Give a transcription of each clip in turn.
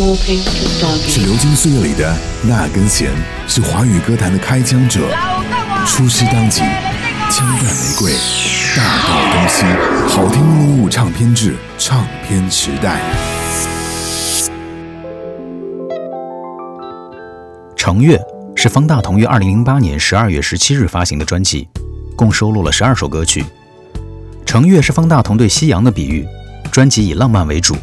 是流金岁月里的那根弦，是华语歌坛的开枪者。出师当即，枪弹玫瑰，大道东西，好听一零五唱片制，唱片时代。程月是方大同于二零零八年十二月十七日发行的专辑，共收录了十二首歌曲。程月是方大同对夕阳的比喻，专辑以浪漫为主。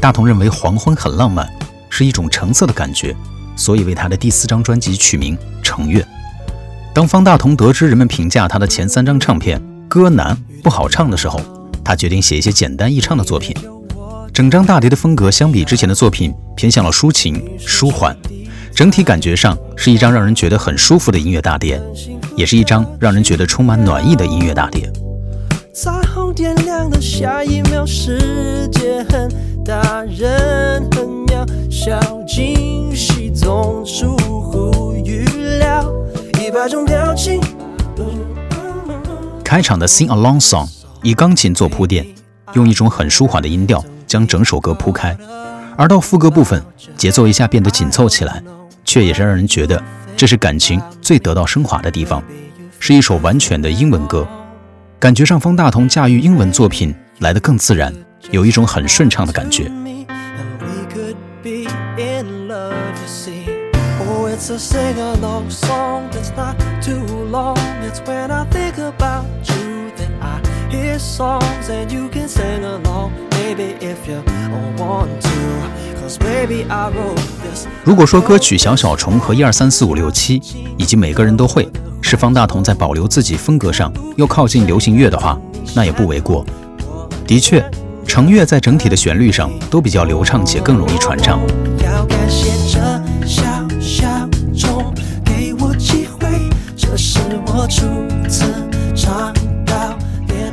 大同认为黄昏很浪漫，是一种橙色的感觉，所以为他的第四张专辑取名《橙月》。当方大同得知人们评价他的前三张唱片歌难不好唱的时候，他决定写一些简单易唱的作品。整张大碟的风格相比之前的作品偏向了抒情舒缓，整体感觉上是一张让人觉得很舒服的音乐大碟，也是一张让人觉得充满暖意的音乐大碟。彩虹点亮的下一秒，世界很。大人很渺小，惊喜总出乎预料，一百种表情。开场的 Sing Along Song 以钢琴做铺垫，用一种很舒缓的音调将整首歌铺开，而到副歌部分，节奏一下变得紧凑起来，却也是让人觉得这是感情最得到升华的地方，是一首完全的英文歌，感觉上方大同驾驭英文作品来得更自然。有一种很顺畅的感觉。如果说歌曲《小小虫》和《一二三四五六七》以及每个人都会是方大同在保留自己风格上又靠近流行乐的话，那也不为过。的确。程月在整体的旋律上都比较流畅且更容易传唱。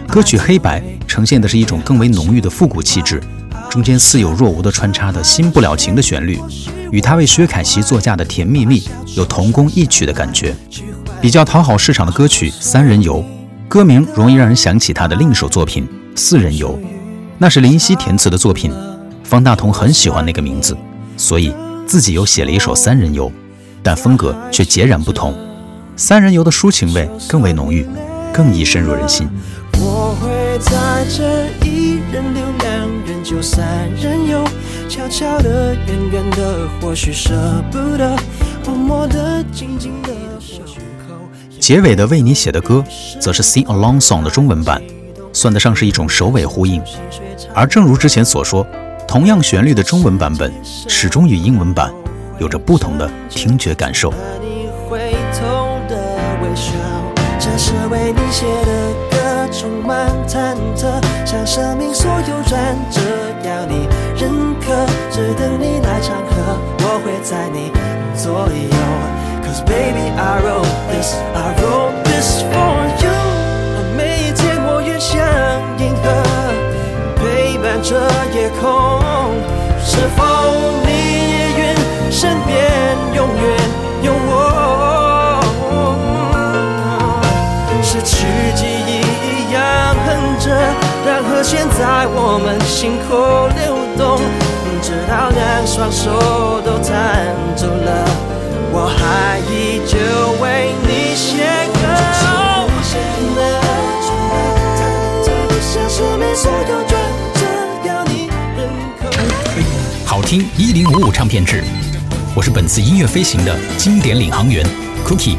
歌曲《黑白》呈现的是一种更为浓郁的复古气质，中间似有若无的穿插的新不了情的旋律，与他为薛凯琪作嫁的《甜蜜蜜》有同工异曲的感觉。比较讨好市场的歌曲《三人游》，歌名容易让人想起他的另一首作品《四人游》。那是林夕填词的作品，方大同很喜欢那个名字，所以自己又写了一首《三人游》，但风格却截然不同。《三人游》的抒情味更为浓郁，更易深入人心。我会在这一人留两人就三人游，悄悄的、远远的，或许舍不得，默默的、静静的。结尾的为你写的歌，则是《Sing Along Song》的中文版。算得上是一种首尾呼应，而正如之前所说，同样旋律的中文版本始终与英文版有着不同的听觉感受。这是为你写的歌，充满忐忑，像生命所有转折，要你认可，只等你空，是否你也愿身边永远有我？失去记忆一样哼着，让和弦在我们心口流动，直到两双手都弹走了，我还依旧为你写歌。听一零五五唱片制，我是本次音乐飞行的经典领航员 Cookie。